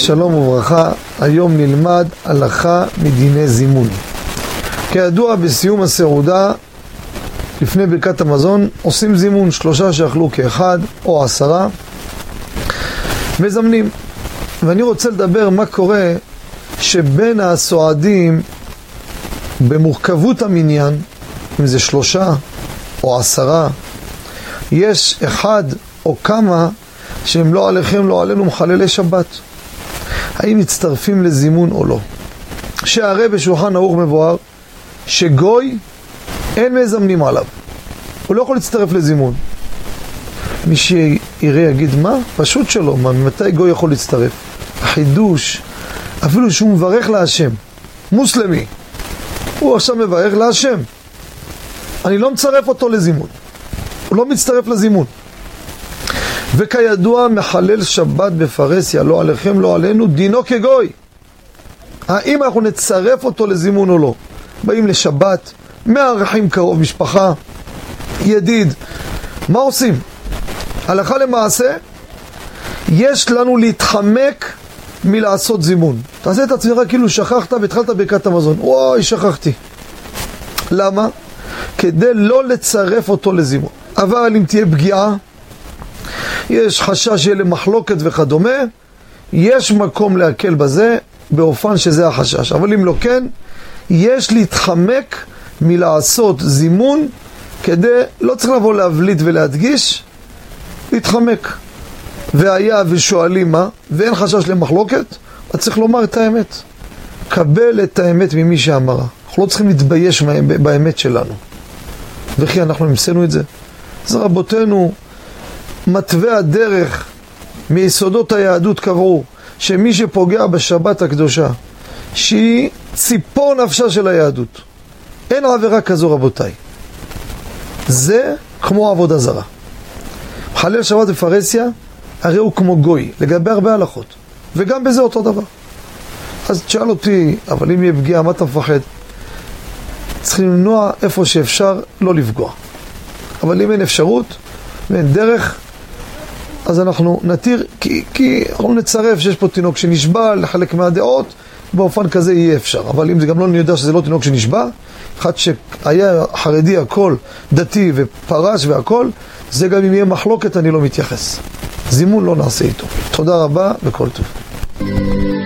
שלום וברכה, היום נלמד הלכה מדיני זימון. כידוע בסיום הסעודה, לפני ברכת המזון, עושים זימון, שלושה שאכלו כאחד או עשרה, מזמנים. ואני רוצה לדבר מה קורה שבין הסועדים במורכבות המניין, אם זה שלושה או עשרה, יש אחד או כמה שהם לא עליכם, לא עלינו מחללי שבת. האם מצטרפים לזימון או לא? שהרי בשולחן ערוך מבואר שגוי אין מזמנים עליו. הוא לא יכול להצטרף לזימון. מי שיראה יגיד מה? פשוט שלא, מה, מתי גוי יכול להצטרף? החידוש, אפילו שהוא מברך להשם, מוסלמי, הוא עכשיו מברך להשם. אני לא מצרף אותו לזימון. הוא לא מצטרף לזימון. וכידוע מחלל שבת בפרהסיה, לא עליכם, לא עלינו, דינו כגוי. האם אנחנו נצרף אותו לזימון או לא? באים לשבת, מארחים קרוב משפחה, ידיד, מה עושים? הלכה למעשה, יש לנו להתחמק מלעשות זימון. תעשה את עצמך כאילו שכחת והתחלת ברכת המזון. וואי, שכחתי. למה? כדי לא לצרף אותו לזימון. אבל אם תהיה פגיעה, יש חשש שיהיה למחלוקת וכדומה, יש מקום להקל בזה באופן שזה החשש. אבל אם לא כן, יש להתחמק מלעשות זימון כדי, לא צריך לבוא להבליט ולהדגיש, להתחמק. והיה ושואלים מה, ואין חשש למחלוקת, אז צריך לומר את האמת. קבל את האמת ממי שאמרה. אנחנו לא צריכים להתבייש באמת שלנו. וכי אנחנו המצאנו את זה. אז רבותינו, מתווה הדרך מיסודות היהדות קבעו שמי שפוגע בשבת הקדושה, שהיא ציפור נפשה של היהדות, אין עבירה כזו רבותיי. זה כמו עבודה זרה. מחלל שבת בפרהסיה, הרי הוא כמו גוי, לגבי הרבה הלכות. וגם בזה אותו דבר. אז תשאל אותי, אבל אם יהיה פגיעה, מה אתה מפחד? צריכים למנוע איפה שאפשר לא לפגוע. אבל אם אין אפשרות ואין דרך, אז אנחנו נתיר, כי, כי אנחנו נצרף שיש פה תינוק שנשבע לחלק מהדעות, באופן כזה יהיה אפשר. אבל אם זה גם לא, אני יודע שזה לא תינוק שנשבע, אחד שהיה חרדי הכל, דתי ופרש והכל, זה גם אם יהיה מחלוקת אני לא מתייחס. זימון לא נעשה איתו. תודה רבה וכל טוב.